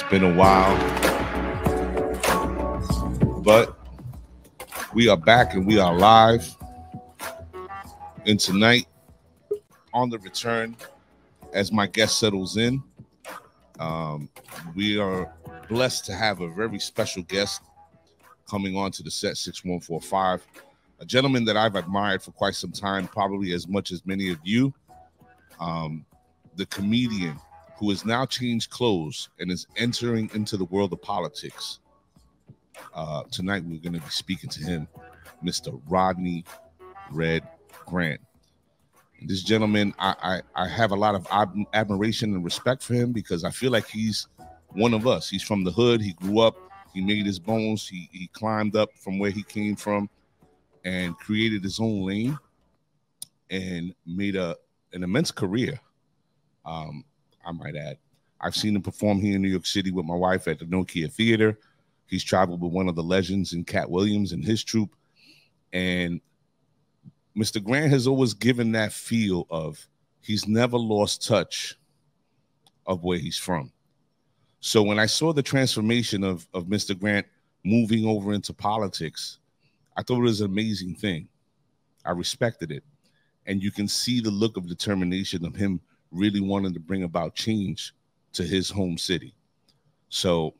It's been a while. But we are back and we are live. And tonight, on the return, as my guest settles in, um, we are blessed to have a very special guest coming on to the set 6145 a gentleman that I've admired for quite some time, probably as much as many of you. Um, the comedian who has now changed clothes and is entering into the world of politics. Uh, tonight, we're going to be speaking to him, Mr. Rodney Red Grant. This gentleman, I, I, I have a lot of ab- admiration and respect for him because I feel like he's one of us. He's from the hood. He grew up. He made his bones. He, he climbed up from where he came from and created his own lane and made a an immense career. Um, I might add. I've seen him perform here in New York City with my wife at the Nokia Theater. He's traveled with one of the legends in Katt Williams and his troupe. And Mr. Grant has always given that feel of he's never lost touch of where he's from. So when I saw the transformation of, of Mr. Grant moving over into politics, I thought it was an amazing thing. I respected it. And you can see the look of determination of him really wanting to bring about change to his home city. So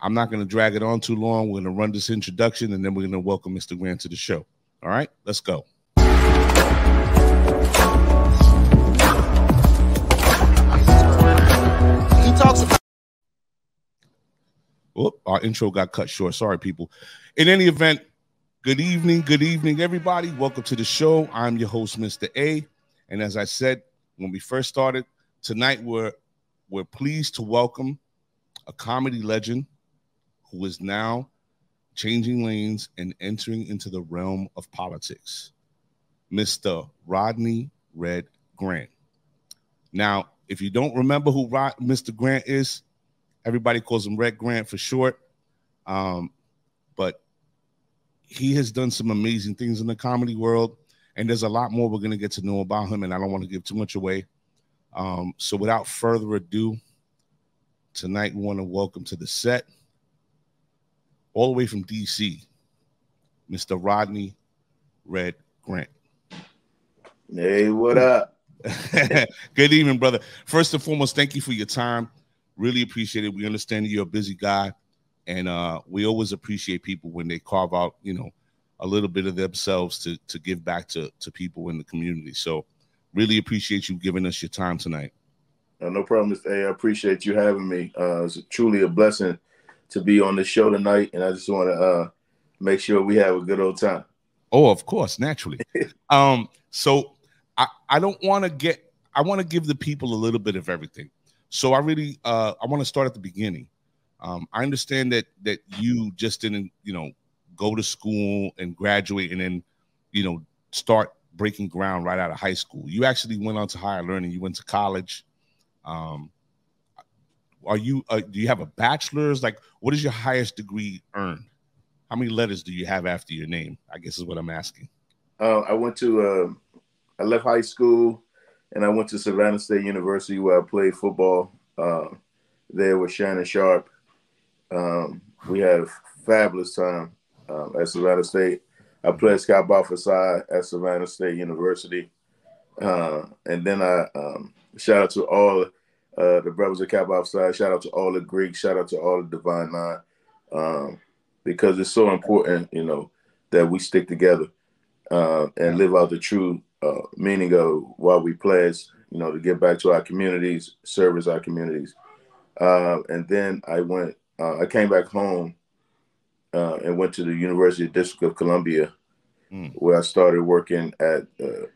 I'm not going to drag it on too long. We're going to run this introduction and then we're going to welcome Mr. Grant to the show. All right, let's go. He talks about. Our intro got cut short. Sorry, people. In any event, Good evening, good evening, everybody. Welcome to the show. I'm your host, Mr. A. And as I said when we first started, tonight we're we're pleased to welcome a comedy legend who is now changing lanes and entering into the realm of politics, Mr. Rodney Red Grant. Now, if you don't remember who Rod, Mr. Grant is, everybody calls him Red Grant for short. Um, but he has done some amazing things in the comedy world, and there's a lot more we're going to get to know about him. And I don't want to give too much away. Um, so without further ado, tonight we want to welcome to the set, all the way from DC, Mr. Rodney Red Grant. Hey, what up? Good evening, brother. First and foremost, thank you for your time. Really appreciate it. We understand you're a busy guy and uh, we always appreciate people when they carve out, you know, a little bit of themselves to to give back to to people in the community. So, really appreciate you giving us your time tonight. Uh, no problem, Mr. A. I appreciate you having me. Uh, it's truly a blessing to be on the show tonight, and I just want to uh, make sure we have a good old time. Oh, of course, naturally. um, so I I don't want to get. I want to give the people a little bit of everything. So I really uh, I want to start at the beginning. Um, I understand that that you just didn't, you know, go to school and graduate and then, you know, start breaking ground right out of high school. You actually went on to higher learning. You went to college. Um, are you? Uh, do you have a bachelor's? Like, what is your highest degree earned? How many letters do you have after your name? I guess is what I'm asking. Uh, I went to. Uh, I left high school, and I went to Savannah State University where I played football. Uh, there with Shannon Sharpe. um, we had a fabulous time um, at Savannah State. I played Scout side at Savannah State University. Uh, and then I um, shout out to all uh, the brothers at Cap side. Shout out to all the Greeks. Shout out to all the Divine Nine. Um, because it's so important, you know, that we stick together uh, and live out the true uh, meaning of why we pledge, you know, to get back to our communities, service our communities. Uh, and then I went uh, I came back home uh, and went to the University of District of Columbia, mm. where I started working at uh,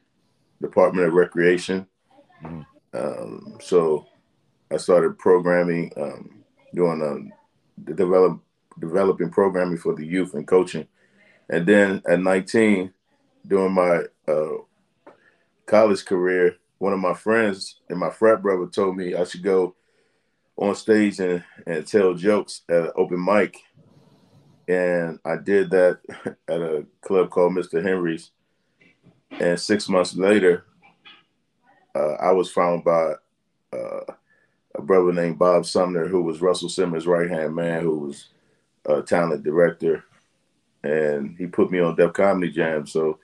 Department of Recreation. Mm. Um, so I started programming, um, doing um, the develop developing programming for the youth and coaching, and then at 19, during my uh, college career, one of my friends and my frat brother told me I should go on stage and, and tell jokes at an open mic. And I did that at a club called Mr. Henry's. And six months later, uh, I was found by uh, a brother named Bob Sumner, who was Russell Simmons' right hand man, who was a talent director, and he put me on Def Comedy Jam. So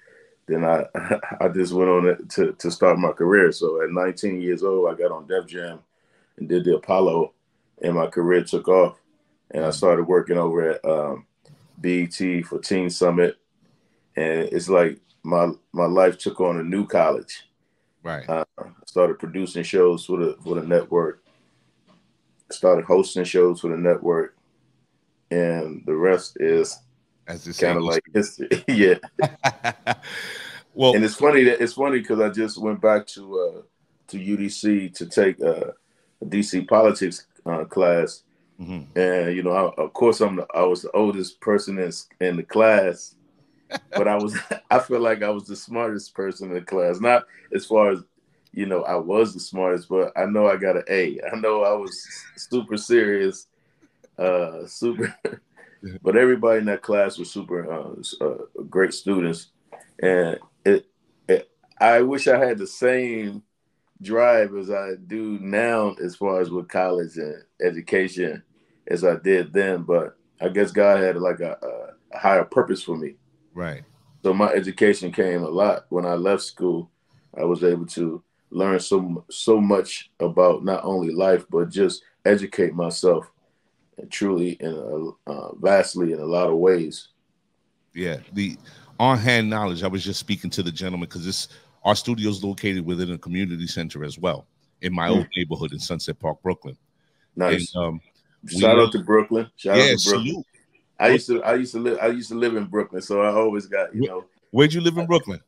then I I just went on to to start my career. So at 19 years old, I got on Def Jam and did the Apollo, and my career took off. And I started working over at um, BET for Teen Summit, and it's like my my life took on a new college. Right. Uh, started producing shows for the for the network. Started hosting shows for the network, and the rest is As this kind of like history. yeah. well, and it's funny that it's funny because I just went back to uh, to UDC to take uh, a DC politics uh, class, mhm. and you know, I, of course, I'm the, I was the oldest person in in the class, but I was I feel like I was the smartest person in the class. Not as far as you know, I was the smartest, but I know I got an A. I know I was super serious, uh, super. but everybody in that class was super uh, uh, great students, and it, it. I wish I had the same drive as I do now, as far as with college and education, as I did then. But I guess God had like a, a higher purpose for me. right. So my education came a lot when I left school. I was able to learn so so much about not only life but just educate myself and truly in a, uh, vastly in a lot of ways. Yeah, the on-hand knowledge. I was just speaking to the gentleman because this our studio is located within a community center as well in my Hmm. old neighborhood in Sunset Park, Brooklyn. Nice. And, um, Shout out to Brooklyn. Shout yeah, out to Brooklyn. salute. I used to I used to live I used to live in Brooklyn, so I always got you know Where'd you live in Brooklyn?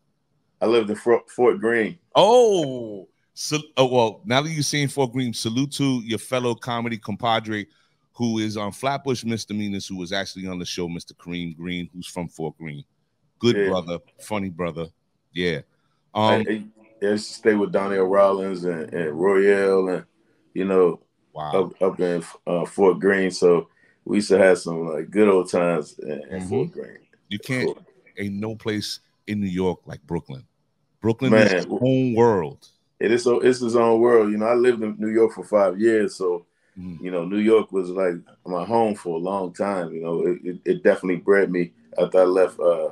I lived in Fort, Fort Greene. Oh, so, oh, well, now that you've seen Fort Greene, salute to your fellow comedy compadre who is on Flatbush Misdemeanors, who was actually on the show, Mr. Kareem Green, who's from Fort Greene. Good Yeah. brother, funny brother. Yeah. I, Um, I, I to stay with Donnell Rawlings and, and Royale and you know wow. up up in uh, Fort Greene. So we used to have some like good old times in, in Mhm. Fort Greene. You can't, ain't no place in New York like Brooklyn. Brooklyn is Man. its own world. It is so it's his own world. You know, I lived in New York for five years, so Mhm. you know, New York was like my home for a long time. You know, it, it, it definitely bred me. After I left uh,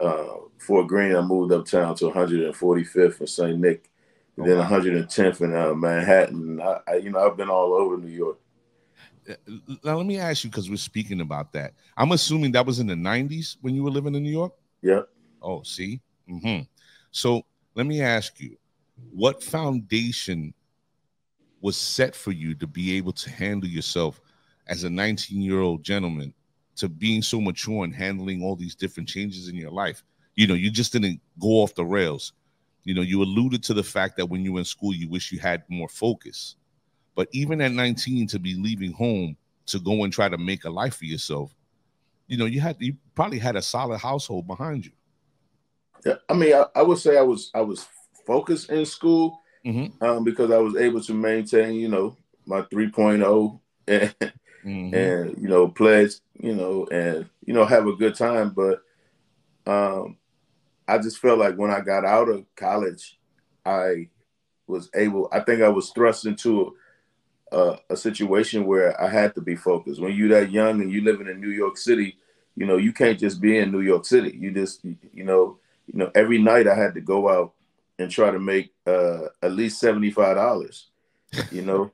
uh, Fort Greene, I moved uptown to 145th and St. Nick, Oh, then 110th in uh, Manhattan. I, I, you know, I've been all over New York. Uh, Now, let me ask you because we're speaking about that. I'm assuming that was in the 90s when you were living in New York? Yep. Oh, see? hmm So let me ask you, what foundation was set for you to be able to handle yourself as a 19 year old gentleman to being so mature and handling all these different changes in your life? You know, you just didn't go off the rails. You know, you alluded to the fact that when you were in school, you wish you had more focus. But even at 19, to be leaving home to go and try to make a life for yourself, you know, you had you probably had a solid household behind you. Yeah, I mean, I, I would say I was I was focused in school Mhm. um, because I was able to maintain, you know, my 3.0 and, Mhm. and you know, pledge, you know, and you know, have a good time. But um, I just felt like when I got out of college, I was able. I think I was thrust into a, a situation where I had to be focused. When you're that young and you living in New York City, you know, you can't just be in New York City. You just, you know, you know, every night I had to go out and try to make uh, at least seventy five dollars. You know,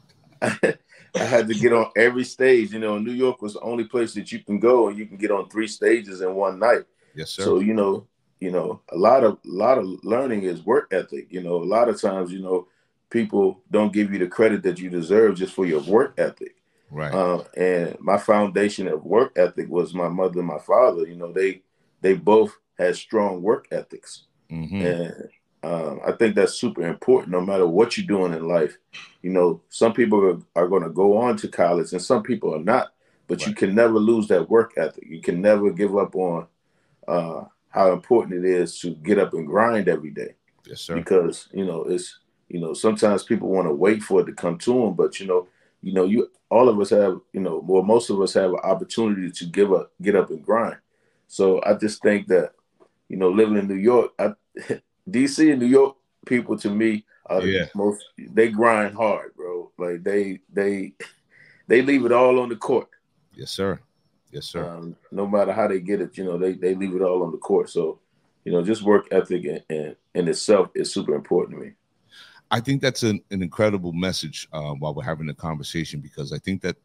I had to get on every stage. You know, New York was the only place that you can go and you can get on three stages in one night. yes, sir. So you know, you know, a lot of a lot of learning is work ethic. You know, a lot of times, you know, people don't give you the credit that you deserve just for your work ethic. right. Uh, and my foundation of work ethic was my mother and my father. You know, they they both had strong work ethics, Mhm. and um, I think that's super important. No matter what you're doing in life, you know, some people are, are going to go on to college, and some people are not. But you can never lose that work ethic. You can never give up on uh, how important it is to get up and grind every day Yes, sir. because you know it's you know sometimes people want to wait for it to come to them but you know you know you all of us have you know well most of us have an opportunity to give up get up and grind so i just think that you know living in new york I, dc and new york people to me are yeah. most. They grind hard, bro. Like they they they leave it all on the court. Yes, sir. Yes, sir. Um, no matter how they get it, you know, they they leave it all on the court. So, you know, just work ethic and, and in itself is super important to me. I think that's an, an incredible message uh, while we're having the conversation because I think that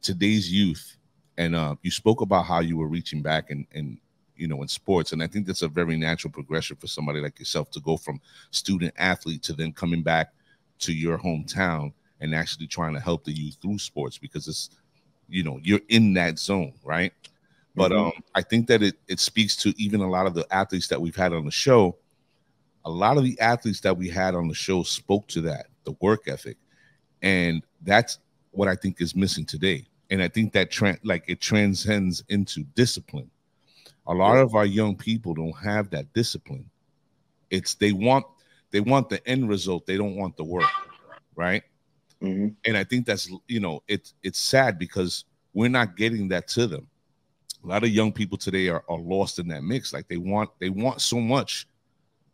today's youth, and uh, you spoke about how you were reaching back and, and you know in sports, and I think that's a very natural progression for somebody like yourself to go from student athlete to then coming back to your hometown and actually trying to help the youth through sports because it's you know you're in that zone, right? But mm-hmm. um, I think that it it speaks to even a lot of the athletes that we've had on the show. A lot of the athletes that we had on the show spoke to that the work ethic. And that's what i think is missing today. And i think that trend like it transcends into discipline. A lot of our young people don't have that discipline. It's they want they want the end result. They don't want the work right mm-hmm. and i think that's you know it's it's sad because we're not getting that to them a lot of young people today are, are lost in that mix like they want they want so much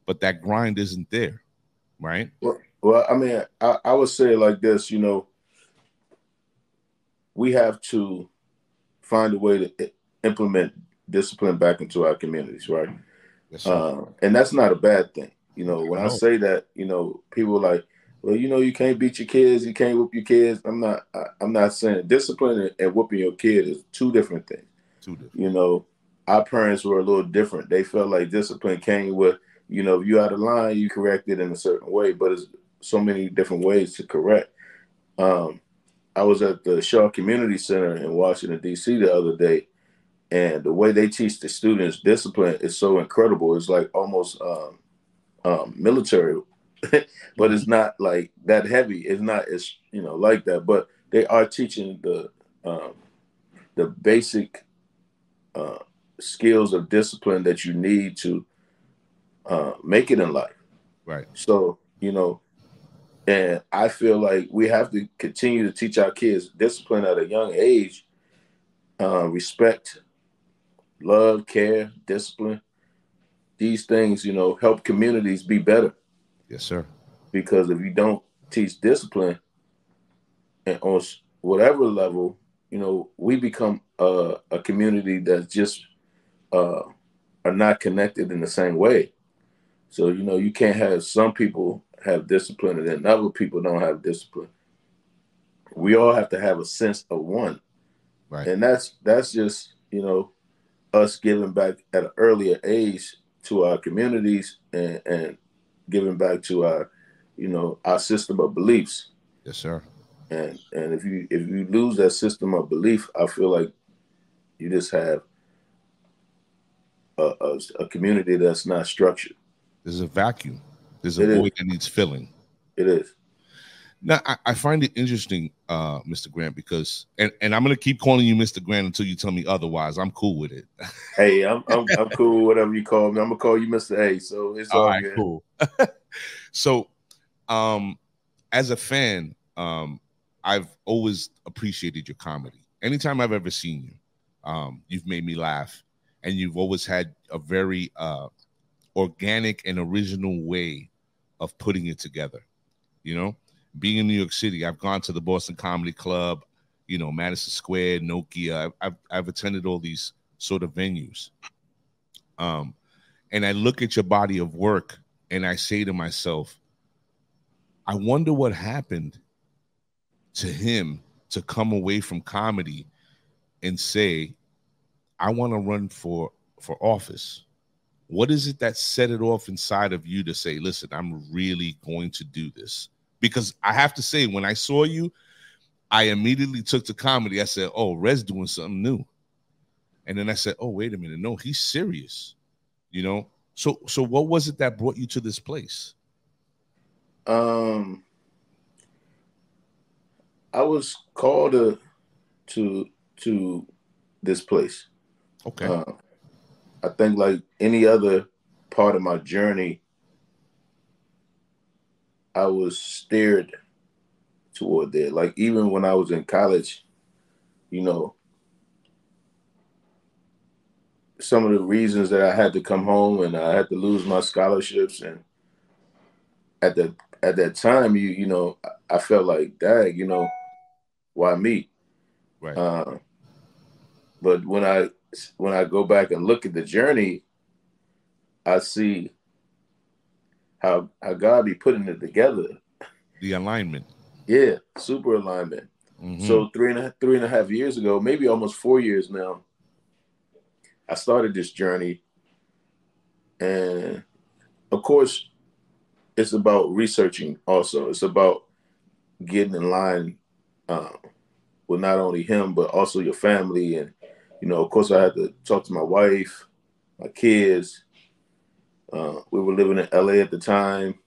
but that grind isn't there, right? Well, well I mean, I, I would say like this, you know, we have to find a way to implement discipline back into our communities, right? Yes, uh, and that's not a bad thing. You know, when I say that, you know, people like, well, you know, you can't beat your kids, you can't whoop your kids. I'm not. I, am not saying discipline and, whooping your kid is two different things. Two different. You know, our parents were a little different. They felt like discipline came with you know, if you out of line, you correct it in a certain way, but it's so many different ways to correct. Um, I was at the Shaw Community Center in Washington D.C. the other day, and the way they teach the students discipline is so incredible. It's like almost um, um, military, but it's not like that heavy. It's not as you know like that. But they are teaching the um, the basic uh, skills of discipline that you need to uh, make it in life. Right. So, you know, and I feel like we have to continue to teach our kids discipline at a young age, uh, respect, love, care, discipline. These things, you know, help communities be better. Yes, sir. Because if you don't teach discipline and on whatever level, you know, we become a, a community that's just uh, are not connected in the same way. So you know, you can't have some people have discipline and then other people don't have discipline. We all have to have a sense of one, right? And that's that's just you know us giving back at an earlier age to our communities and, and giving back to our you know our system of beliefs. Yes, sir. And and if you if you lose that system of belief, I feel like you just have a, a, a community that's not structured. There's a vacuum. There's a it void is. that needs filling. It is. Now I, I find it interesting, uh, Mr. Grant, because and, and I'm gonna keep calling you Mr. Grant until you tell me otherwise. I'm cool with it. hey, I'm I'm, I'm cool, whatever you call me. I'm gonna call you Mr. A. So it's all, all right, good. cool. so um as a fan, um, I've always appreciated your comedy. Anytime I've ever seen you, um, you've made me laugh, and you've always had a very uh, organic and original way of putting it together. You know, being in New York City, I've gone to the Boston Comedy Club, you know, Madison Square, Nokia. I've, I've attended all these sort of venues. Um, and I look at your body of work and I say to myself, I wonder what happened to him to come away from comedy and say, I want to run for for office. What is it that set it off inside of you to say, listen, I'm really going to do this? Because I have to say, when I saw you, I immediately took to comedy. I said, oh, Red's doing something new. And then I said, oh, wait a minute. No, he's serious. You know? So so what was it that brought you to this place? Um I was called to to to this place. Okay. Uh, I think like any other part of my journey, I was steered toward there. Like even when I was in college, you know, some of the reasons that I had to come home and I had to lose my scholarships and at the at that time, you you know, I felt like, dag, you know, why me? Right. Uh, but when I when I go back and look at the journey, I see how how God be putting it together. The alignment. Yeah, super alignment. Mm-hmm. So three and a three and a half years ago, maybe almost four years now, I started this journey, and of course, it's about researching. Also, it's about getting in line um, with not only him but also your family, and you know, of course, I had to talk to my wife, my kids. Uh, we were living in LA at the time,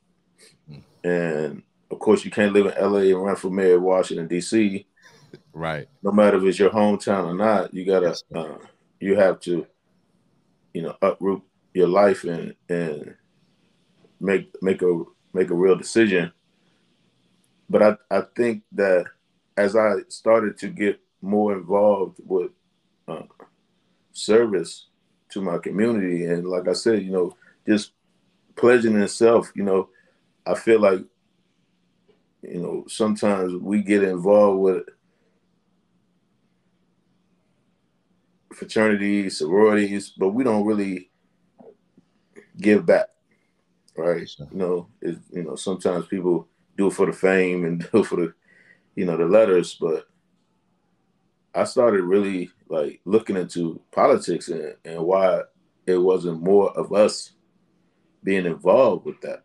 and of course, you can't live in LA and run for mayor of Washington D.C. Right. No matter if it's your hometown or not, you gotta, uh, you have to, you know, uproot your life and and make make a make a real decision. But I I think that as I started to get more involved with uh, service to my community, and like I said, you know, just pledging itself, you know, I feel like you know sometimes we get involved with fraternities, sororities, but we don't really give back, right? You know, it, you know, sometimes people do it for the fame and do it for the, you know, the letters, but I started really like looking into politics and, and why it wasn't more of us being involved with that.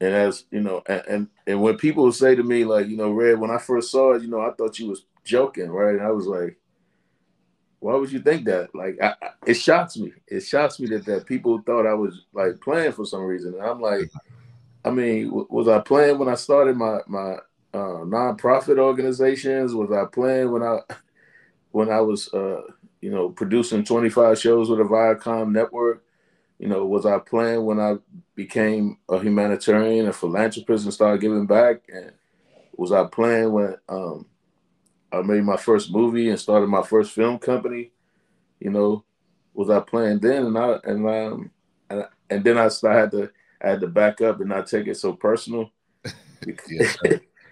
And as you know, and, and, and when people say to me, like, you know, Red, when I first saw it, you know, I thought you was joking, right? And I was like, why would you think that? Like, I, I, it shocks me. It shocks me that that people thought I was like playing for some reason. And I'm like, I mean, w- was I playing when I started my my uh, nonprofit organizations? Was I playing when I when I was uh, you know producing 25 shows with a Viacom network? You know, was I playing when I became a humanitarian, a philanthropist, and started giving back? And was I playing when um, I made my first movie and started my first film company. You know, was I playing then? And I and um and, and then I, I had to I had to back up and not take it so personal. yeah,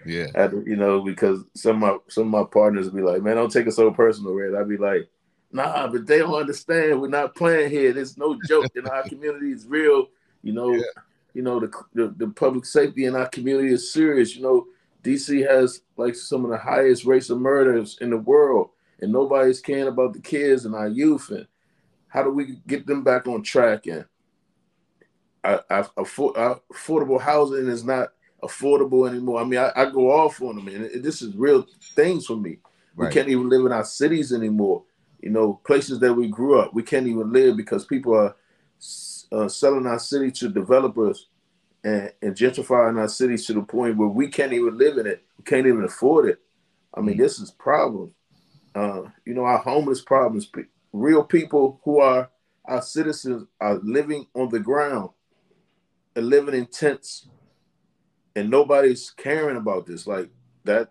yeah. To, you know, because some of my some of my partners would be like, "Man, don't take it so personal, Red." I'd be like, "Nah, but they don't understand. We're not playing here. There's no joke in our community. It's real. You know, yeah. you know the, the the public safety in our community is serious. You know, DC has like some of the highest rates of murders in the world, and nobody's caring about the kids and our youth. And how do we get them back on track? And I, I, affordable housing is not affordable anymore. I mean, I, I go off on them, and it, this is real things for me. Right. We can't even live in our cities anymore. You know, places that we grew up, we can't even live because people are uh, selling our city to developers and, and gentrifying our cities to the point where we can't even live in it. We can't even afford it. I mean, mm. this is problems. Uh, you know, our homeless problems. Real people who are our citizens are living on the ground and living in tents, and nobody's caring about this. Like that,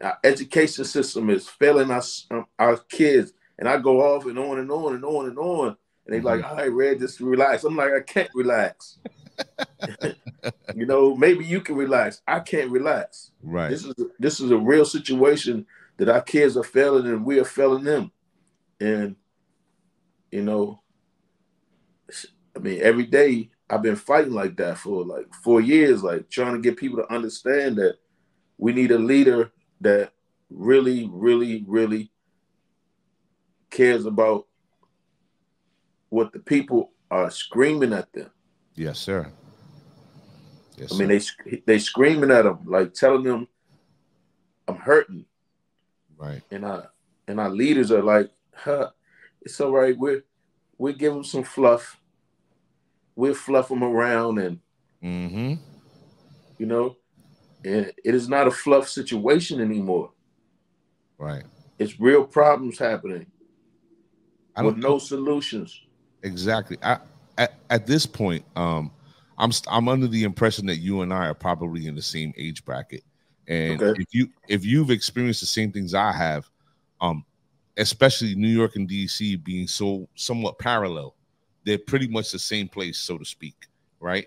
our education system is failing us, um, our kids. And I go off and on and on and on and on. And they mm-hmm. like, all right, Red, just relax. I'm like, I can't relax. you know, maybe you can relax. I can't relax. Right. This is this is a real situation that our kids are failing and we are failing them. And you know, I mean, every day I've been fighting like that for like four years, like trying to get people to understand that we need a leader that really, really, really cares about what the people are screaming at them. Yes, sir. Yes, I mean, they they screaming at them, like telling them, "I'm hurting." Right. And our and our leaders are like, "Huh, it's all right. We're we give them some fluff. We'll fluff them around, and mm-hmm. you know, and it is not a fluff situation anymore. Right. It's real problems happening with no solutions. Exactly. I at, at this point, um, I'm I'm under the impression that you and I are probably in the same age bracket, and okay. if you if you've experienced the same things I have, um, especially New York and DC being so somewhat parallel, they're pretty much the same place, so to speak, right?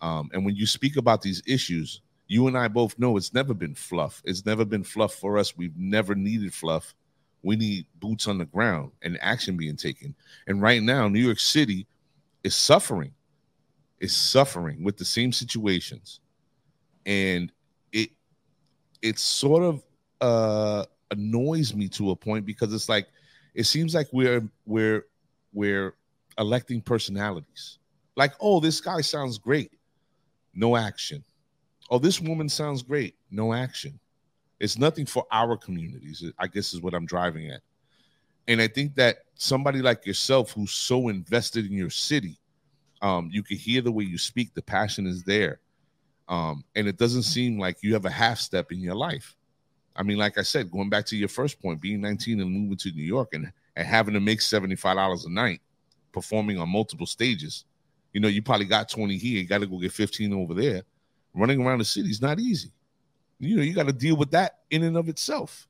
Um, and when you speak about these issues, you and I both know it's never been fluff. It's never been fluff for us. We've never needed fluff. We need boots on the ground and action being taken. And right now, New York City is suffering, is suffering with the same situations. And it it sort of uh annoys me to a point because it's like it seems like we're we're we're electing personalities. Like, oh, this guy sounds great. No action. Oh, this woman sounds great. No action. It's nothing for our communities, I guess is what I'm driving at. And I think that somebody like yourself who's so invested in your city, um, you can hear the way you speak, the passion is there. Um, and it doesn't seem like you have a half step in your life. I mean, like I said, going back to your first point, being 19 and moving to New York and, and having to make $75 a night, performing on multiple stages. You know, you probably got 20 here, you got to go get 15 over there. Running around the city is not easy. You know, you got to deal with that in and of itself.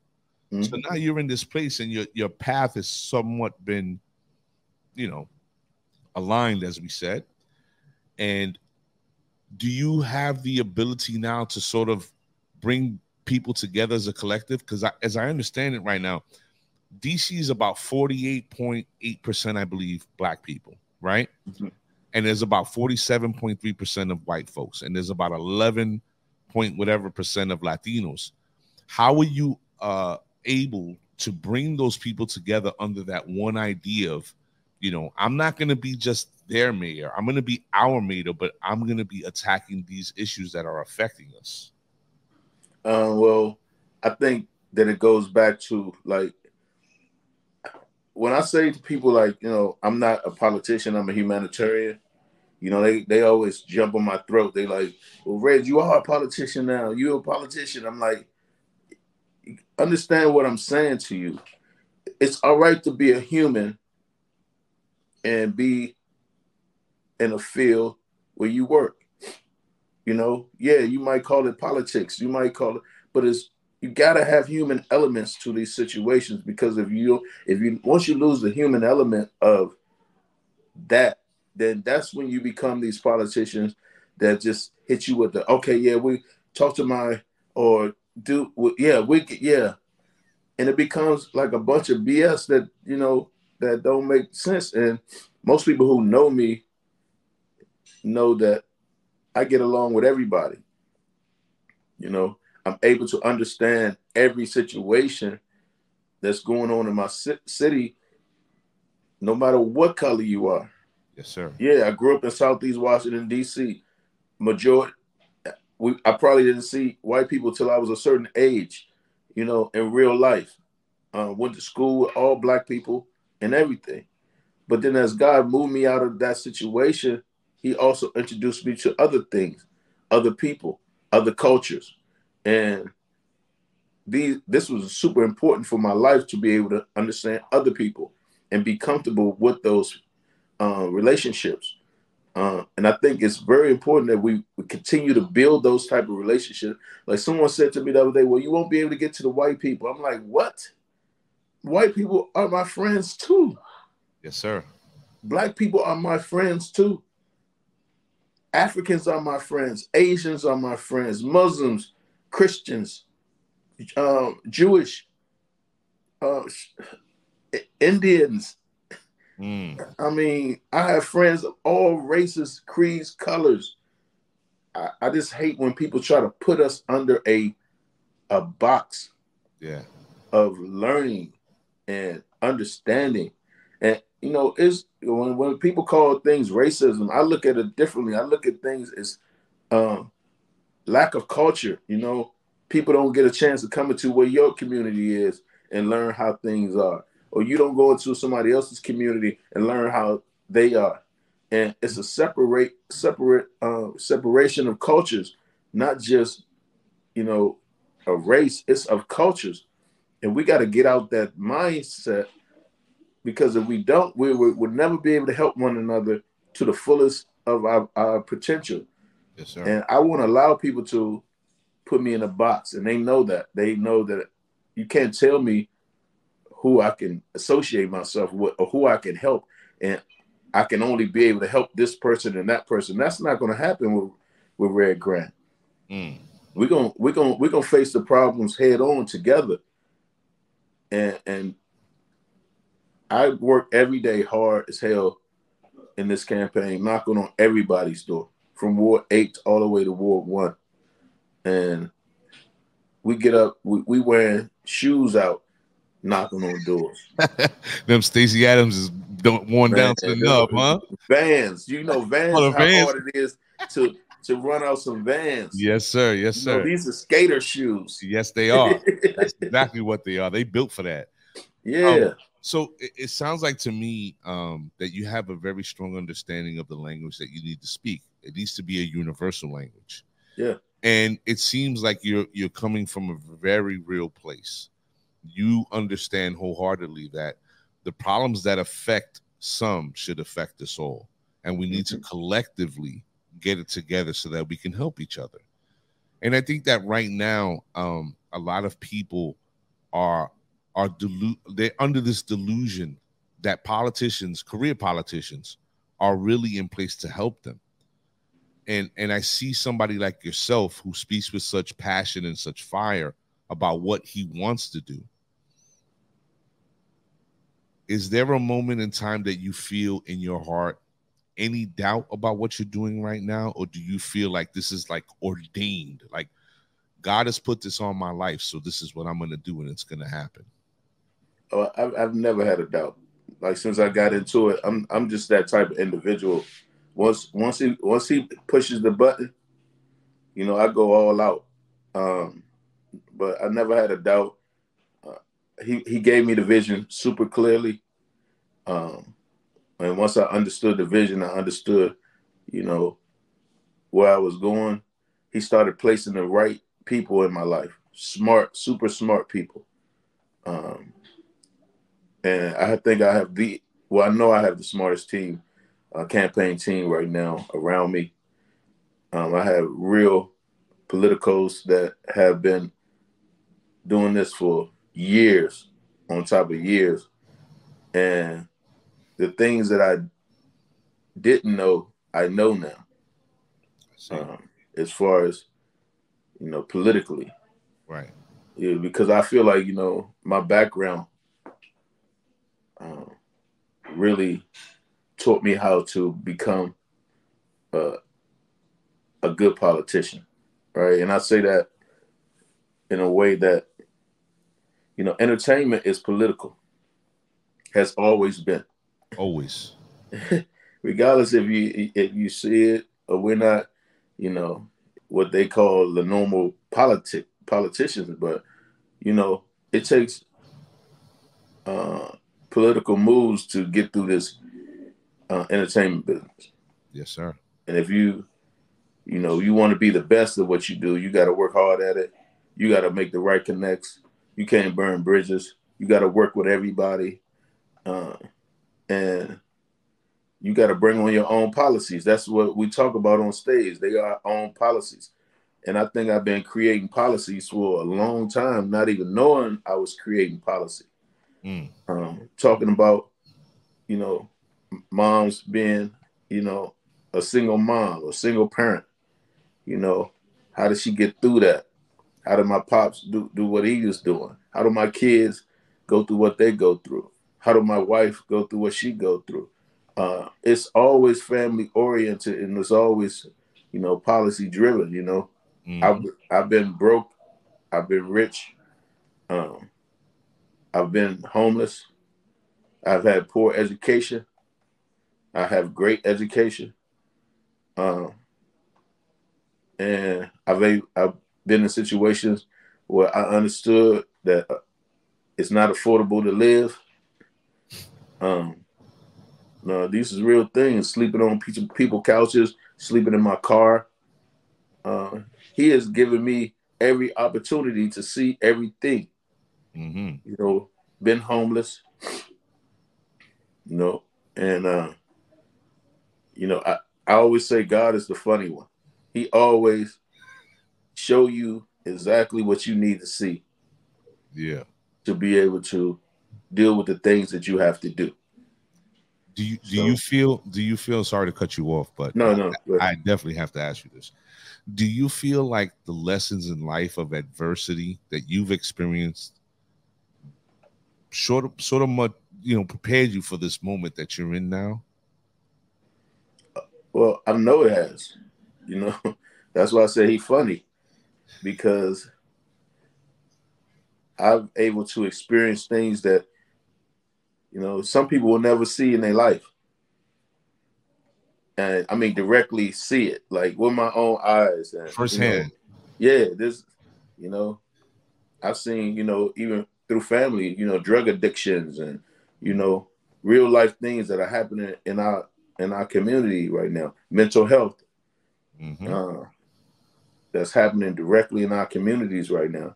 Mm-hmm. So now you're in this place and your your path has somewhat been, you know, aligned, as we said. And do you have the ability now to sort of bring people together as a collective? Because as I understand it right now, DC is about 48.8%, I believe, black people, right? Mm-hmm. And there's about 47.3% of white folks, and there's about 11 point whatever percent of Latinos. How are you uh, able to bring those people together under that one idea of, you know, I'm not going to be just their mayor, I'm going to be our mayor, but I'm going to be attacking these issues that are affecting us? Uh, well, I think that it goes back to like when I say to people like, you know, I'm not a politician, I'm a humanitarian. You know, they they always jump on my throat. They like, well, Red, you are a politician now. You're a politician. I'm like, understand what I'm saying to you. It's all right to be a human and be in a field where you work. You know, yeah, you might call it politics, you might call it, but it's you got to have human elements to these situations because if you if you once you lose the human element of that then that's when you become these politicians that just hit you with the okay yeah we talk to my or do yeah we yeah. And it becomes like a bunch of bs that you know that don't make sense. And most people who know me know that i get along with everybody. You know I'm able to understand every situation that's going on in my city, no matter what color you are. Yes, sir. Yeah, I grew up in Southeast Washington D.C. Majority, we I probably didn't see white people till I was a certain age, you know, in real life. Uh, went to school with all black people and everything. But then as God moved me out of that situation, he also introduced me to other things, other people, other cultures. And these this was super important for my life to be able to understand other people and be comfortable with those uh, relationships. Uh, and I think it's very important that we, we continue to build those type of relationships. Like someone said to me the other day, "Well, you won't be able to get to the white people." I'm like, "What? White people are my friends too." Yes, sir. Black people are my friends too. Africans are my friends. Asians are my friends. Muslims, Christians, uh, Jewish, uh, Indians. Mm. I mean, I have friends of all races, creeds, colors. I, I just hate when people try to put us under a a box yeah. of learning and understanding. And you know, is when, when people call things racism, I look at it differently. I look at things as um, lack of culture. You know, people don't get a chance to come into where your community is and learn how things are, or you don't go into somebody else's community and learn how they are. And it's a separate, separate, uh, separation of cultures, not just, you know, a race. It's of cultures, and we got to get out that mindset because if we don't, we will never be able to help one another to the fullest of our, our potential. Yes, sir. And I want to allow people to put me in a box, and they know that. They know that you can't tell me who I can associate myself with or who I can help, and I can only be able to help this person and that person. That's not going to happen with with Red Grant. Mm. We're gonna we're gonna we're gonna face the problems head on together. And and I work every day hard as hell in this campaign, knocking on everybody's door from Ward 8 all the way to Ward 1. And we get up, we, we wearing shoes out, knocking on doors. Them Stacy Adams is don't worn down to enough, huh? Vans, you know, vans, Oh, the how Vans. hard it is to to run out some vans. Yes, sir. Yes, You know, sir. these are skater shoes. Yes, they are. That's exactly what they are. They built for that. yeah. So it, it sounds like to me um, that you have a very strong understanding of the language that you need to speak. It needs to be a universal language. Yeah. And it seems like you're you're coming from a very real place. You understand wholeheartedly that the problems that affect some should affect us all, and we need to collectively get it together so that we can help each other. And I think that right now, um, a lot of people are are delu- they're under this delusion that politicians, career politicians, are really in place to help them. And and I see somebody like yourself who speaks with such passion and such fire about what he wants to do. Is there a moment in time that you feel in your heart any doubt about what you're doing right now or do you feel like this is like ordained like God has put this on my life so this is what I'm going to do and it's going to happen. Oh, I've, I've never had a doubt. Like since I got into it, I'm I'm just that type of individual. Once once he once he pushes the button, you know, I go all out. Um, but I never had a doubt. Uh, he he gave me the vision super clearly. Um, and once I understood the vision, I understood, you know, where I was going. He started placing the right people in my life, smart, super smart people. Um, and I think I have the well, I know I have the smartest team, uh, campaign team right now around me. Um, I have real politicos that have been doing this for years, on top of years, and the things that I didn't know, I know now. Um, as far as you know, politically, right. yeah, because I feel like you know my background um, really taught me how to become a, a good politician, right? And I say that in a way that you know, entertainment is political, has always been, Always. regardless if you if you see it or we're not, you know, what they call the normal politic politicians, but you know, it takes uh, political moves to get through this uh, entertainment business. Yes, sir. And if you, you know, you want to be the best at what you do, you got to work hard at it. You got to make the right connects. You can't burn bridges. You got to work with everybody, uh, and you got to bring on your own policies. That's what we talk about on stage. They are own policies, and I think I've been creating policies for a long time, not even knowing I was creating policy Mm. um, talking about, you know, moms being, you know, a single mom or single parent. You know, how did she get through that? How did my pops do, do what he was doing? How do my kids go through what they go through? How do my wife go through what she go through? Uh, it's always family oriented and it's always, you know, policy driven. You know, Mhm. I've I've been broke, I've been rich, um, I've been homeless, I've had poor education, I have great education, um, and I've I've been in situations where I understood that it's not affordable to live. Um, no, these is real things. Sleeping on people people couches, sleeping in my car. Uh, he has given me every opportunity to see everything. Mhm. You know, been homeless. You know, and uh, you know, I, I always say God is the funny one. He always show you exactly what you need to see Yeah. to be able to deal with the things that you have to do. Do you do so, you feel do you feel sorry to cut you off, but no, no, I, I definitely have to ask you this. Do you feel like the lessons in life of adversity that you've experienced sort of sort of much you know prepared you for this moment that you're in now? Well, I know it has. You know, that's why I say he's funny because I'm able to experience things that you know some people will never see in their life. And I mean directly see it, like with my own eyes and firsthand. You know, yeah, this, you know, I've seen, you know, even through family, you know, drug addictions and you know, real life things that are happening in our in our community right now. Mental health. Mm-hmm. Uh, that's happening directly in our communities right now.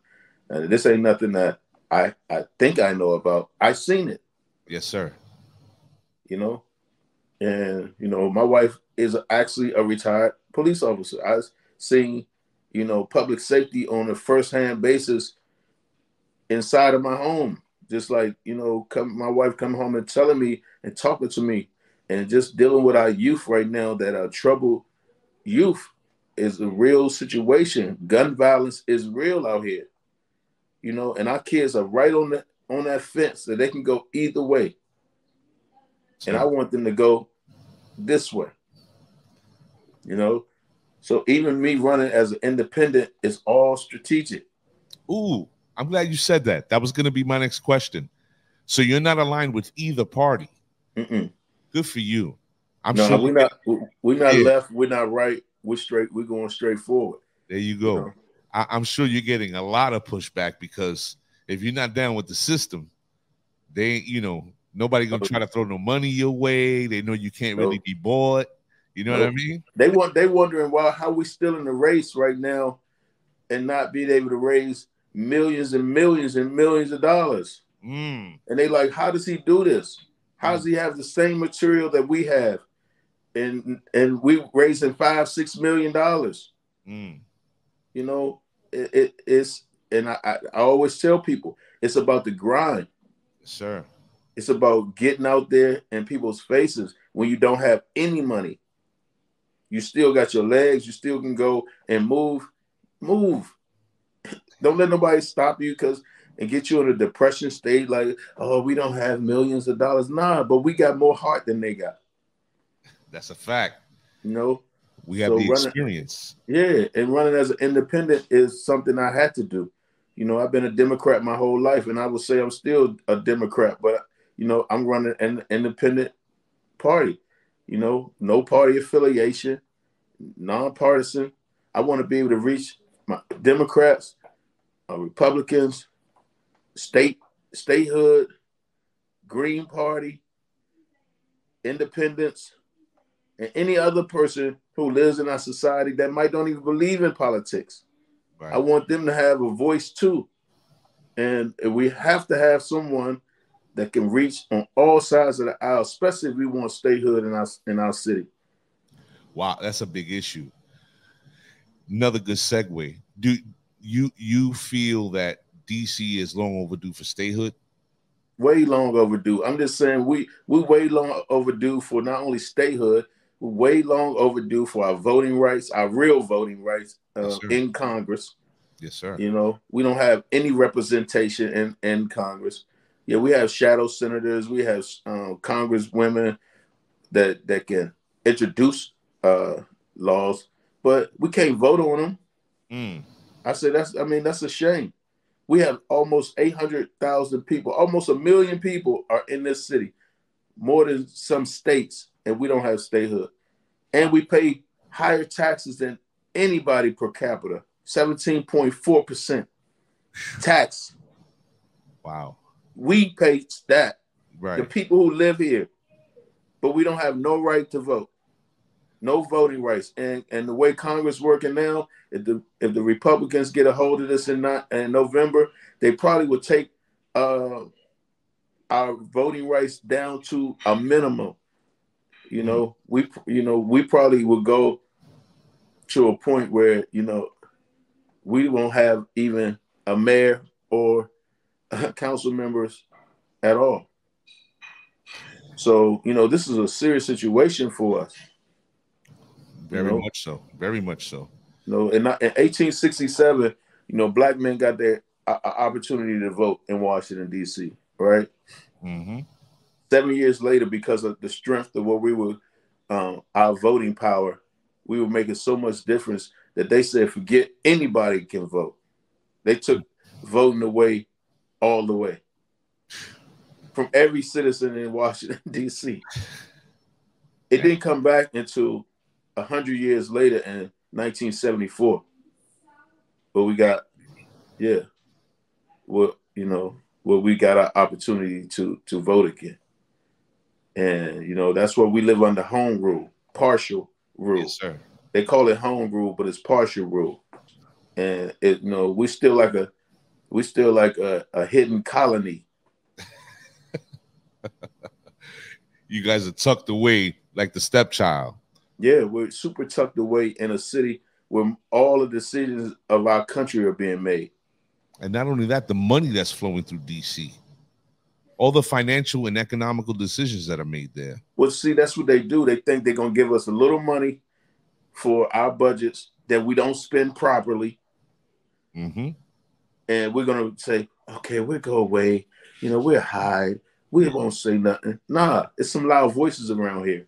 And this ain't nothing that I I think I know about. I've seen it. Yes, sir. You know, and you know, my wife is actually a retired police officer. I've seen, you know, public safety on a first-hand basis inside of my home. Just like, you know, come my wife come home and telling me and talking to me and just dealing with our youth right now that are troubled youth is a real situation. Gun violence is real out here. You know, and our kids are right on the on that fence that they can go either way. And I want them to go this way. You know, so even me running as an independent is all strategic. Ooh, I'm glad you said that. That was going to be my next question. So you're not aligned with either party. Mm-mm. Good for you. I'm no, sure we're not. We're not yeah. left. We're not right. We're straight. We're going straight forward. There you go. You know? I, am sure you're getting a lot of pushback because if you're not down with the system, they, you know, nobody gonna try to throw no money your way. They know you can't really be bought. You know what I mean? They want. They wondering why how we still in the race right now, and not being able to raise millions and millions and millions of dollars. Mm. And they like, how does he do this? How does he have the same material that we have? And and we raising five, six million dollars. Mm. You know, it, it, it's and I, I, I always tell people it's about the grind. Sure. It's about getting out there in people's faces when you don't have any money. You still got your legs, you still can go and move. Move. Don't let nobody stop you because and get you in a depression state like, oh, we don't have millions of dollars. Nah, but we got more heart than they got. That's a fact. You know, we have so the running, experience. Yeah, and running as an independent is something I had to do. You know, I've been a Democrat my whole life, and I would say I'm still a Democrat, but you know, I'm running an independent party. You know, no party affiliation, nonpartisan. I want to be able to reach my Democrats, uh, Republicans, state statehood, Green Party, independents, and any other person who lives in our society that might don't even believe in politics. Right. I want them to have a voice too. And we have to have someone that can reach on all sides of the aisle, especially if we want statehood in our in our city. Wow, that's a big issue. Another good segue. Do you you feel that DC is long overdue for statehood? Way long overdue. I'm just saying we we way long overdue for not only statehood, way long overdue for our voting rights, our real voting rights uh, yes, in Congress. Yes, sir. You know, we don't have any representation in in Congress. Yeah, we have shadow senators, we have um, Congress women that that can introduce uh, laws, but we can't vote on them. Mm. I said that's. I mean, that's a shame we have almost 800,000 people, almost a million people are in this city, more than some states, and we don't have statehood. And we pay higher taxes than anybody per capita 17.4% tax. Wow. We pay that. Right. The people who live here, but we don't have no right to vote no voting rights. And and the way Congress working now, if the if the Republicans get a hold of this in not in November, they probably would take uh, our voting rights down to a minimum. You know, we you know we probably would go to a point where you know we won't have even a mayor or council members at all. So you know, this is a serious situation for us. Very You know? much so. Very much so. You know, in, in 1867, you know, black men got their uh, opportunity to vote in Washington D.C. Right. hmm Seven years later, because of the strength of what we were, um, our voting power, we were making so much difference that they said, forget anybody can vote. They took voting away all the way from every citizen in Washington D.C. It didn't come back until a hundred years later in 1974, but we got, yeah, well, you know, where we got our opportunity to to vote again, and you know that's where we live under home rule, partial rule. Yes, sir. They call it home rule, but it's partial rule, and it you know we still like a we're still like a, a hidden colony. You guys are tucked away like the stepchild. Yeah, we're super tucked away in a city where all the decisions of our country are being made. And not only that, the money that's flowing through DC, all the financial and economical decisions that are made there. Well, see, that's what they do. They think they're gonna give us a little money for our budgets that we don't spend properly, hmm and we're gonna say, okay, we'll go away. You know, we'll hide. We won't say nothing. Nah, it's some loud voices around here,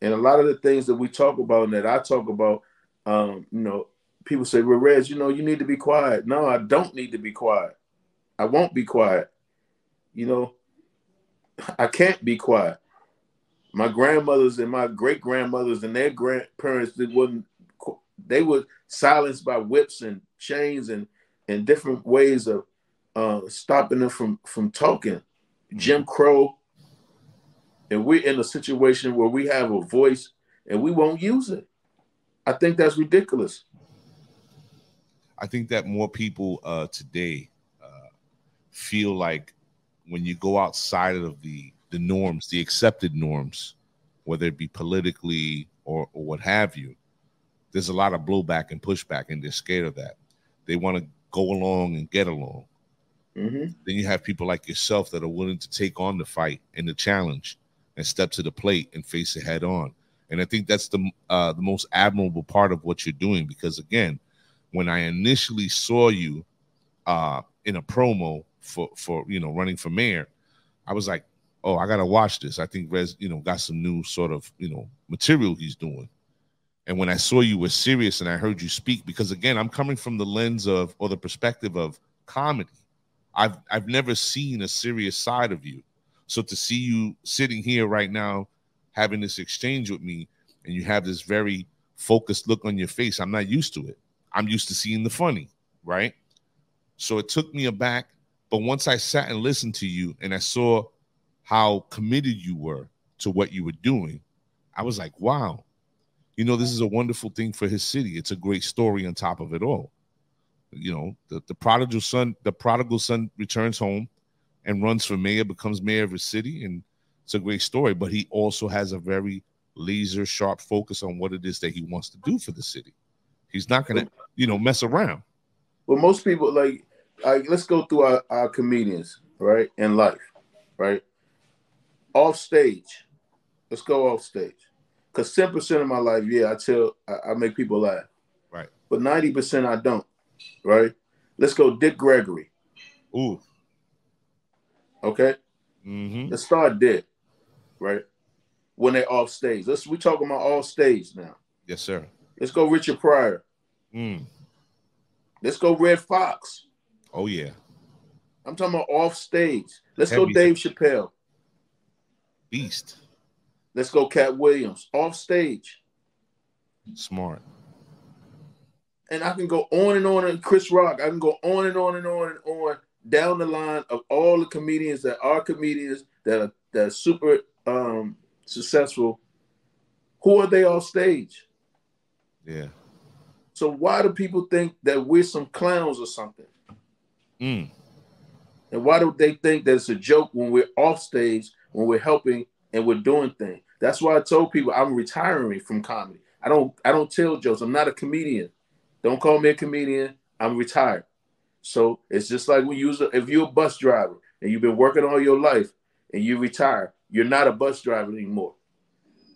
and a lot of the things that we talk about and that I talk about, um, you know, people say, "Well, Reg, you know, you need to be quiet." No, I don't need to be quiet. I won't be quiet. You know, I can't be quiet. My grandmothers and my great grandmothers and their grandparents they wasn't they were silenced by whips and chains and and different ways of uh, stopping them from from talking. Jim Crow, and we're in a situation where we have a voice and we won't use it. I think that's ridiculous. I think that more people uh, today uh, feel like when you go outside of the the norms, the accepted norms, whether it be politically or, or what have you, there's a lot of blowback and pushback, and they're scared of that. They want to go along and get along. hmm Then you have people like yourself that are willing to take on the fight and the challenge and step to the plate and face it head on. And I think that's the uh, the most admirable part of what you're doing because again, when I initially saw you uh, in a promo for for you know running for mayor, I was like, oh, I gotta watch this. I think Rez, you know, got some new sort of you know material he's doing. And when I saw you were serious and I heard you speak, because again, I'm coming from the lens of or the perspective of comedy. I've I've never seen a serious side of you. So to see you sitting here right now having this exchange with me and you have this very focused look on your face, I'm not used to it. I'm used to seeing the funny, right? So it took me aback, but once I sat and listened to you and I saw how committed you were to what you were doing, I was like, wow. You know, this is a wonderful thing for his city. It's a great story on top of it all you know the, the prodigal son the prodigal son returns home and runs for mayor becomes mayor of his city and it's a great story but he also has a very laser sharp focus on what it is that he wants to do for the city he's not gonna you know mess around Well, most people like, let's go through our, our comedians, right, in life, right? Off stage, let's go off stage. Cause ten percent of my life, yeah, I tell, I, I make people laugh, Right. But ninety percent I don't, right? Let's go, Dick Gregory, ooh okay? mm-hmm. Let's start Dick, right? When they're off stage, let's we talking about off stage now. yes sir Let's go, Richard Pryor. mm. Let's go, Redd Foxx. Oh yeah I'm talking about off stage. Let's go, Heavy. Dave Chappelle. beast Let's go, Katt Williams. Off stage. smart and I can go on and on and Chris Rock. I can go on and on and on and on down the line of all the comedians that are comedians that are that are super um successful. Who are they off stage? yeah So why do people think that we're some clowns or something? Mm. And why do they think that it's a joke when we're off stage, when we're helping and we're doing things? That's why I told people I'm retiring from comedy. I don't I don't tell jokes. I'm not a comedian. Don't call me a comedian. I'm retired. So it's just like when you was if you're a bus driver and you've been working all your life and you retire, you're not a bus driver anymore.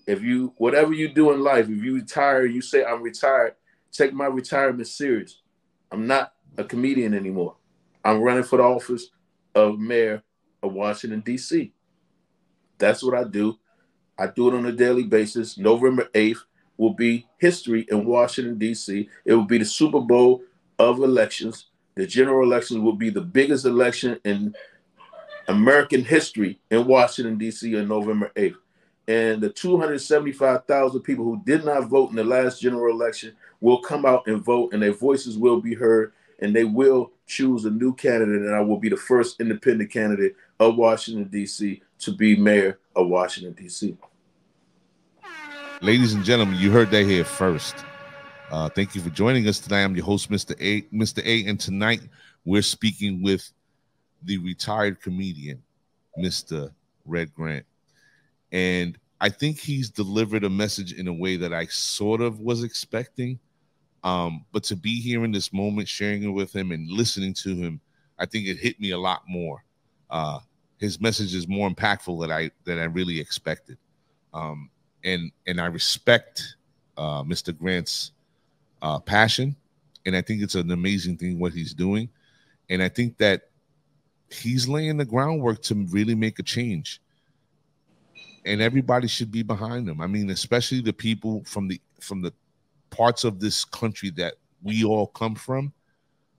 If you whatever you do in life, if you retire, you say I'm retired, take my retirement serious. I'm not a comedian anymore. I'm running for the office of mayor of Washington, D.C. That's what I do. I do it on a daily basis. November 8th will be history in Washington, D.C. It will be the Super Bowl of elections. The general election will be the biggest election in American history in Washington, D.C. on November 8th. And the 275,000 people who did not vote in the last general election will come out and vote, and their voices will be heard, and they will choose a new candidate. And I will be the first independent candidate of Washington, D.C. to be mayor of Washington, D.C. Ladies and gentlemen, you heard that here first. Uh, thank you for joining us tonight. I'm your host, Mr. A. Mr. A, and tonight we're speaking with the retired comedian, Mr. Red Grant. And I think he's delivered a message in a way that I sort of was expecting. Um, but to be here in this moment, sharing it with him and listening to him, I think it hit me a lot more. Uh, his message is more impactful than I than I really expected. Um, and and I respect uh, Mr. Grant's uh, passion, and I think it's an amazing thing what he's doing, and I think that he's laying the groundwork to really make a change, and everybody should be behind him. I mean, especially the people from the from the parts of this country that we all come from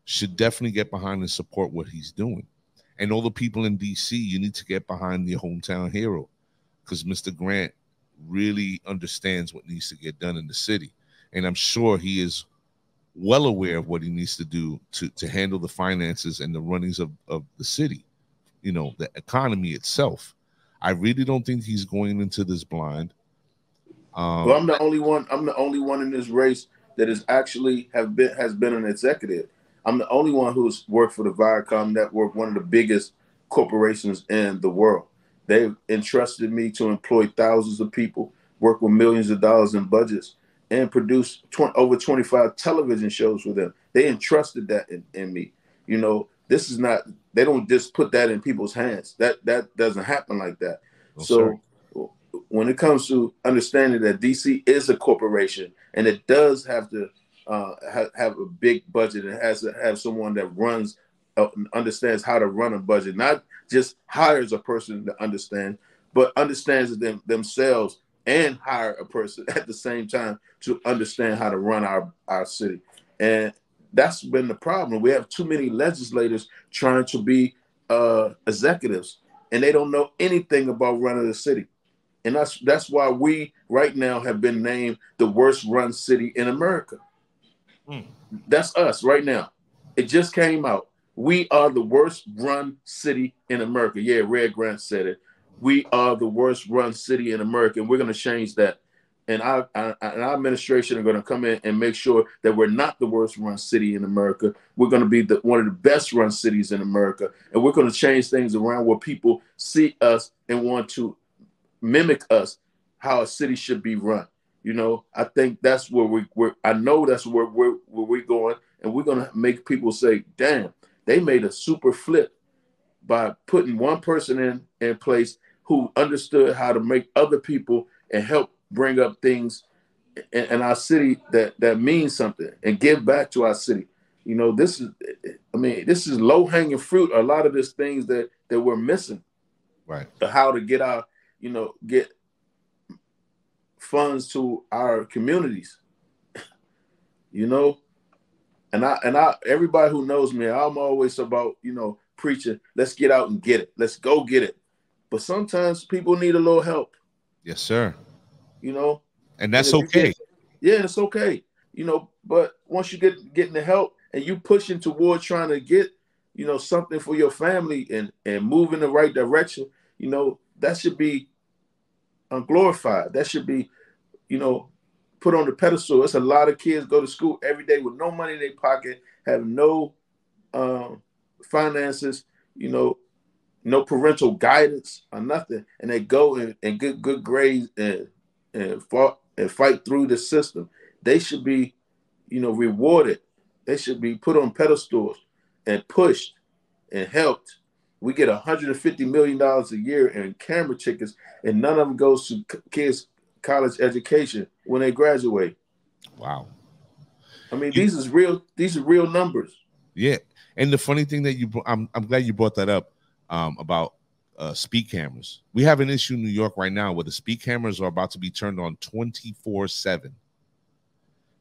should definitely get behind and support what he's doing. And all the people in DC, you need to get behind the hometown hero because Mr. Grant really understands what needs to get done in the city. And I'm sure he is well aware of what he needs to do to, to handle the finances and the runnings of, of the city, you know, the economy itself. I really don't think he's going into this blind. Um, well, I'm the only one. I'm the only one in this race that is actually have been has been an executive. I'm the only one who's worked for the Viacom Network, one of the biggest corporations in the world. They've entrusted me to employ thousands of people, work with millions of dollars in budgets, and produce 20, over 25 television shows for them. They entrusted that in, in me. You know, this is not, they don't just put that in people's hands. That that doesn't happen like that. Oh, so when it comes to understanding that DC is a corporation and it does have to uh, ha- have a big budget and has to have someone that runs uh, understands how to run a budget, not just hires a person to understand, but understands them themselves and hire a person at the same time to understand how to run our, our city. And that's been the problem. We have too many legislators trying to be uh, executives, and they don't know anything about running the city. And that's that's why we right now have been named the worst run city in America. Hmm. That's us right now. It just came out. We are the worst run city in America. Yeah, Red Grant said it. We are the worst run city in America, and we're going to change that. And our, our, our administration are going to come in and make sure that we're not the worst run city in America. We're going to be the, one of the best run cities in America, and we're going to change things around where people see us and want to mimic us how a city should be run. You know, I think that's where we, we're. I know that's where we're where we're going, and we're going to make people say, "Damn, they made a super flip by putting one person in in place who understood how to make other people and help bring up things in, in our city that that means something and give back to our city. You know, this is I mean, this is low hanging fruit. A lot of these things that that we're missing. Right. How to get our, you know, get funds to our communities. you know, and I and I everybody who knows me, I'm always about, you know, preaching, let's get out and get it. Let's go get it. But sometimes people need a little help. Yes, sir. You know, and that's and okay. Get, yeah, it's okay. You know, but once you get getting the help and you pushing towards trying to get, you know, something for your family and and move in the right direction, you know, that should be unglorified. That should be, you know, put on the pedestal. It's a lot of kids go to school every day with no money in their pocket, have no um, finances, you know, no parental guidance or nothing, and they go and, and get good grades and and fought and fight through the system. They should be, you know, rewarded. They should be put on pedestals and pushed and helped we get 150 million dollars a year in camera tickets, and none of them goes to kids' college education when they graduate. Wow. I mean, these is real. These are real numbers. Yeah, and the funny thing that you, I'm, I'm glad you brought that up um, about uh, speed cameras. We have an issue in New York right now where the speed cameras are about to be turned on 24 seven.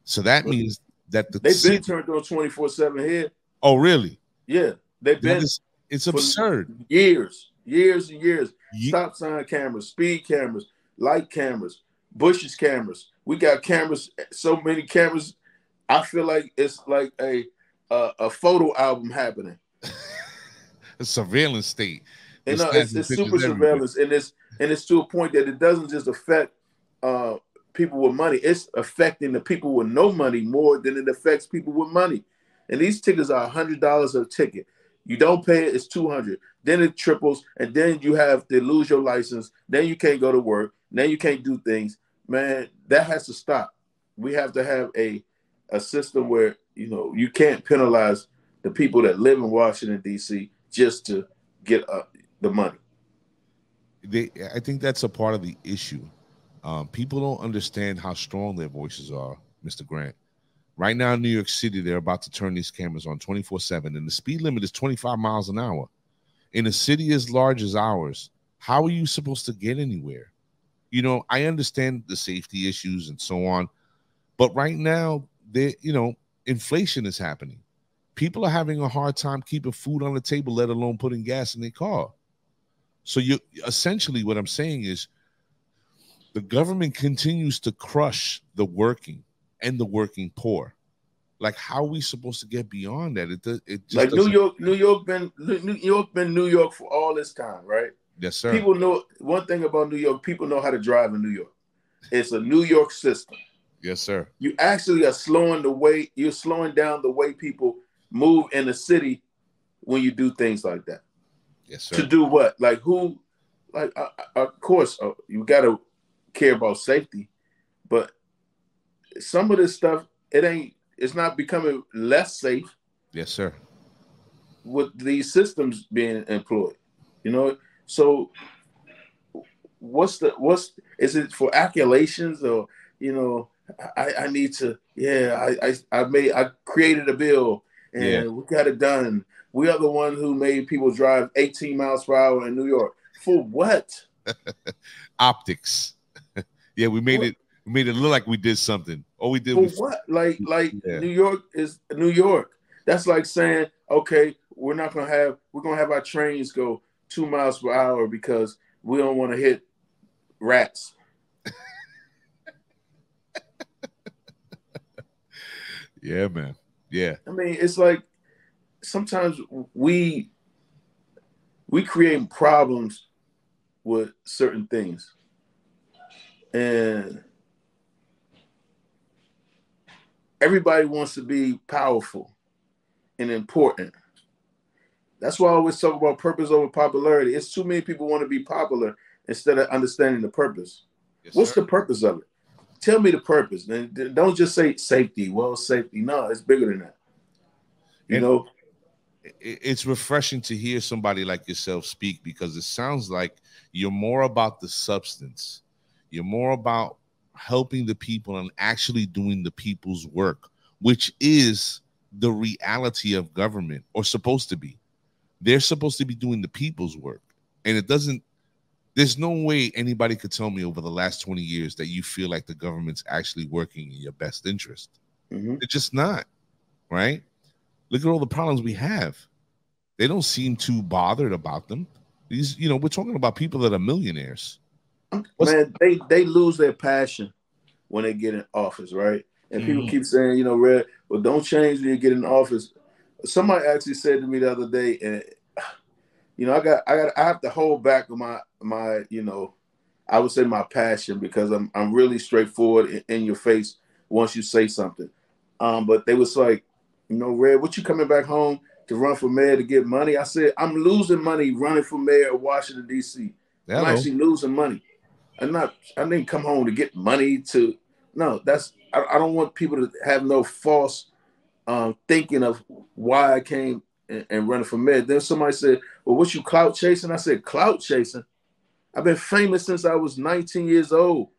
So that means that the they've been turned on 24 seven here. Oh, really? Yeah, they've been. Is, it's absurd. Years, years and years. Ye- Stop sign cameras, speed cameras, light cameras, bushes cameras. We got cameras, so many cameras. I feel like it's like a a, a photo album happening. a surveillance state. And no, it's, it's super surveillance, and it's and it's to a point that it doesn't just affect uh, people with money; it's affecting the people with no money more than it affects people with money. And these tickets are hundred dollars a ticket. You don't pay it; it's two hundred. Then it triples, and then you have to lose your license. Then you can't go to work. Then you can't do things. Man, that has to stop. We have to have a a system where you know you can't penalize the people that live in Washington D.C. just to get uh, the money. They, I think that's a part of the issue. Um, people don't understand how strong their voices are, Mr. Grant. Right now in New York City, they're about to turn these cameras on 24 7, and the speed limit is 25 miles an hour. In a city as large as ours, how are you supposed to get anywhere? You know, I understand the safety issues and so on, but right now, they, you know, inflation is happening. People are having a hard time keeping food on the table, let alone putting gas in their car. So you essentially what I'm saying is the government continues to crush the working and the working poor. Like how are we supposed to get beyond that? It it like New York, New York been New York been New York for all this time, right? Yes, sir. People know one thing about New York. People know how to drive in New York. It's a New York system. Yes, sir. You actually are slowing the way you're slowing down the way people move in the city when you do things like that. Yes, sir. To do what? Like who? Like uh, uh of course uh, you got to care about safety, but some of this stuff it ain't. It's not becoming less safe. Yes, sir. With these systems being employed, you know. So, what's the what's is it for accolations or you know? I, I need to. Yeah, I, I I made I created a bill and yeah. we got it done. We are the one who made people drive 18 miles per hour in New York. For what? Optics. yeah, we made what? it we made it look like we did something. All we did For was what? Like like yeah. New York is New York. That's like saying, okay, we're not gonna have we're gonna have our trains go two miles per hour because we don't want to hit rats. yeah, man. Yeah. I mean, it's like sometimes we we create problems with certain things. And everybody wants to be powerful and important. That's why I always talk about purpose over popularity. It's too many people want to be popular instead of understanding the purpose. Yes, What's sir. the purpose of it? Tell me the purpose. And don't just say safety. Well, safety. No, it's bigger than that. You and know, it's refreshing to hear somebody like yourself speak because it sounds like you're more about the substance. You're more about helping the people and actually doing the people's work, which is the reality of government or supposed to be. They're supposed to be doing the people's work. And it doesn't, there's no way anybody could tell me over the last 20 years that you feel like the government's actually working in your best interest. Mm-hmm. It's just not, right? Look at all the problems we have. They don't seem too bothered about them. These, you know, we're talking about people that are millionaires. What's Man, they they lose their passion when they get in office, right? And people keep saying, you know, Red, well, don't change when you get in office. Somebody actually said to me the other day, and you know, I got I got I have to hold back my my, you know, I would say my passion because I'm I'm really straightforward in, in your face once you say something. Um, but they was like, you know, Red, what you coming back home to run for mayor to get money? I said, I'm losing money running for mayor of Washington, D.C. I'm actually losing money. I'm not, I didn't come home to get money to, no, that's, I, I don't want people to have no false um, thinking of why I came and, and running for mayor. Then somebody said, well, what you clout chasing? I said, clout chasing. I've been famous since I was 19 years old.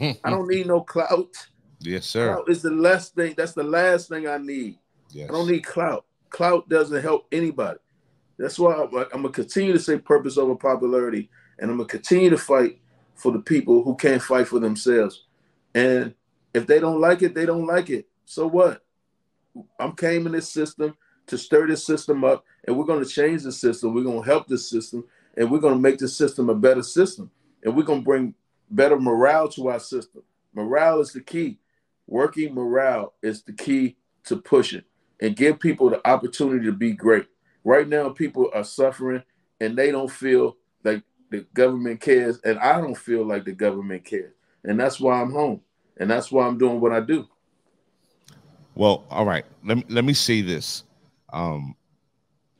I don't need no clout. Yes, sir. Clout is the last thing. That's the last thing I need. Yes. I don't need clout. Clout doesn't help anybody. That's why I'm, I'm gonna continue to say purpose over popularity, and I'm gonna continue to fight for the people who can't fight for themselves. And if they don't like it, they don't like it. So what? I'm came in this system to stir this system up, and we're going to change the system. We're going to help this system, and we're going to make the system a better system. And we're going to bring better morale to our system. Morale is the key. Working morale is the key to pushing and give people the opportunity to be great. Right now, people are suffering and they don't feel like the government cares, and I don't feel like the government cares. And that's why I'm home. And that's why I'm doing what I do. Well, all right. Let me let me say this. Um,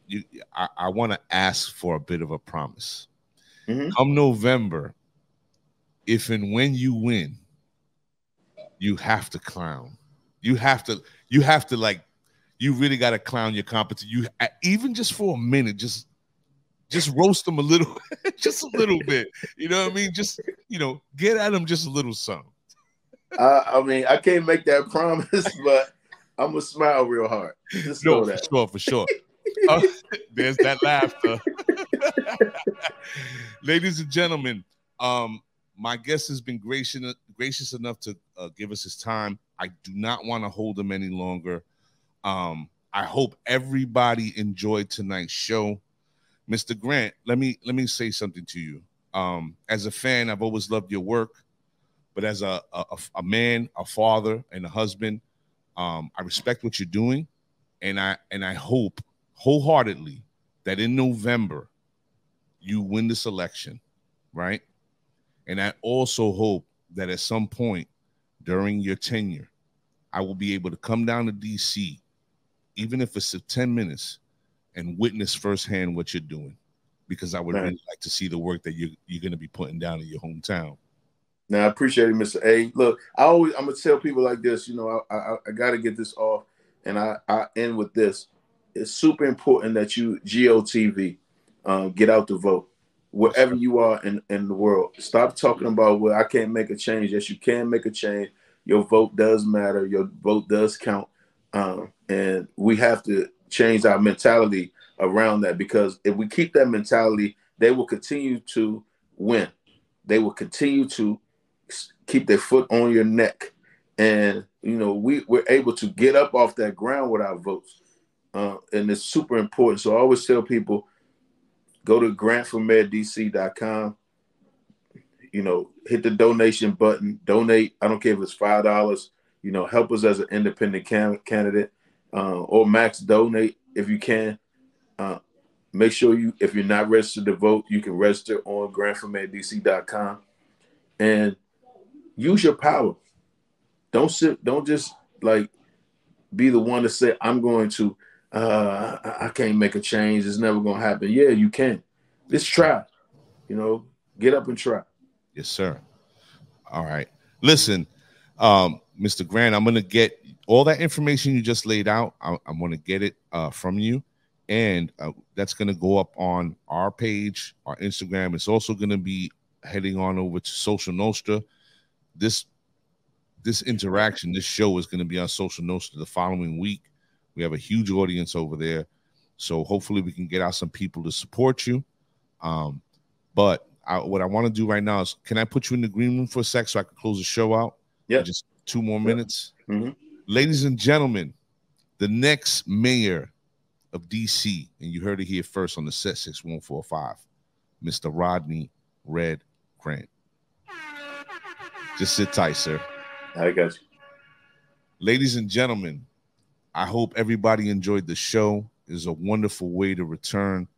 you, I, I want to ask for a bit of a promise. Mhm. Come November, if and when you win, you have to clown. You have to. You have to like. You really got to clown your competition. You uh, even just for a minute, just just roast them a little, just a little bit. You know what I mean? Just you know, get at them just a little something. I, I mean, I can't make that promise, but I'm gonna smile real hard. Just No, for sure, for sure. Uh, there's that laughter. Ladies and gentlemen, um, my guest has been gracious gracious enough to uh, give us his time. I do not want to hold him any longer. Um, I hope everybody enjoyed tonight's show. Mr. Grant, let me let me say something to you. Um, as a fan, I've always loved your work, but as a a, a man, a father, and a husband, um, I respect what you're doing, and I and I hope wholeheartedly that in November you win this election, right? And I also hope that at some point during your tenure, I will be able to come down to DC, even if it's for 10 minutes, and witness firsthand what you're doing. Because I would Right. really like to see the work that you, you're going to be putting down in your hometown. Now I appreciate it, Mr. A. Look, I always I'm gonna tell people like this. You know, I I, I got to get this off, and I I end with this. It's super important that you GOTV, um, get out the vote wherever you are in in the world. Stop talking about well I can't make a change. Yes, you can make a change. Your vote does matter. Your vote does count, um, and we have to change our mentality around that because if we keep that mentality, they will continue to win. They will continue to keep their foot on your neck. And you know, we, we're able to get up off that ground with our votes. Uh, and it's super important. So I always tell people go to grantformayordc.com, you know, hit the donation button, donate. I don't care if it's five dollars, you know, help us as an independent can- candidate, uh, or max donate if you can. Uh, make sure you, if you're not registered to vote, you can register on grantformayordc.com and use your power. Don't sit. Don't just like be the one to say I'm going to. Uh, I, I can't make a change. It's never going to happen. Yeah, you can. Just try. You know, get up and try. Yes, sir. All right. Listen, um, Mr. Grant, I'm gonna get all that information you just laid out. I, I'm gonna get it uh, from you, and uh, that's gonna go up on our page, our Instagram. It's also gonna be heading on over to Social Nostra. This this interaction, this show is gonna be on Social Nostra the following week. We have a huge audience over there, so hopefully we can get out some people to support you. Um, but I, what I want to do right now is, can I put you in the green room for a sec so I can close the show out? Yeah. Just two more minutes. Mhm. Ladies and gentlemen, the next mayor of DC, and you heard it here first on the set 6145, Mr. Rodney Red Grant. Just sit tight, sir. I got you. Ladies and gentlemen, I hope everybody enjoyed the show. It's a wonderful way to return.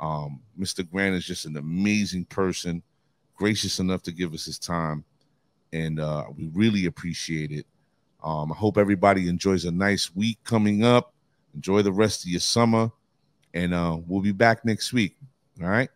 Um, Mr. Grant is just an amazing person, gracious enough to give us his time, and uh, we really appreciate it. Um, I hope everybody enjoys a nice week coming up. Enjoy the rest of your summer, and uh, we'll be back next week. All right.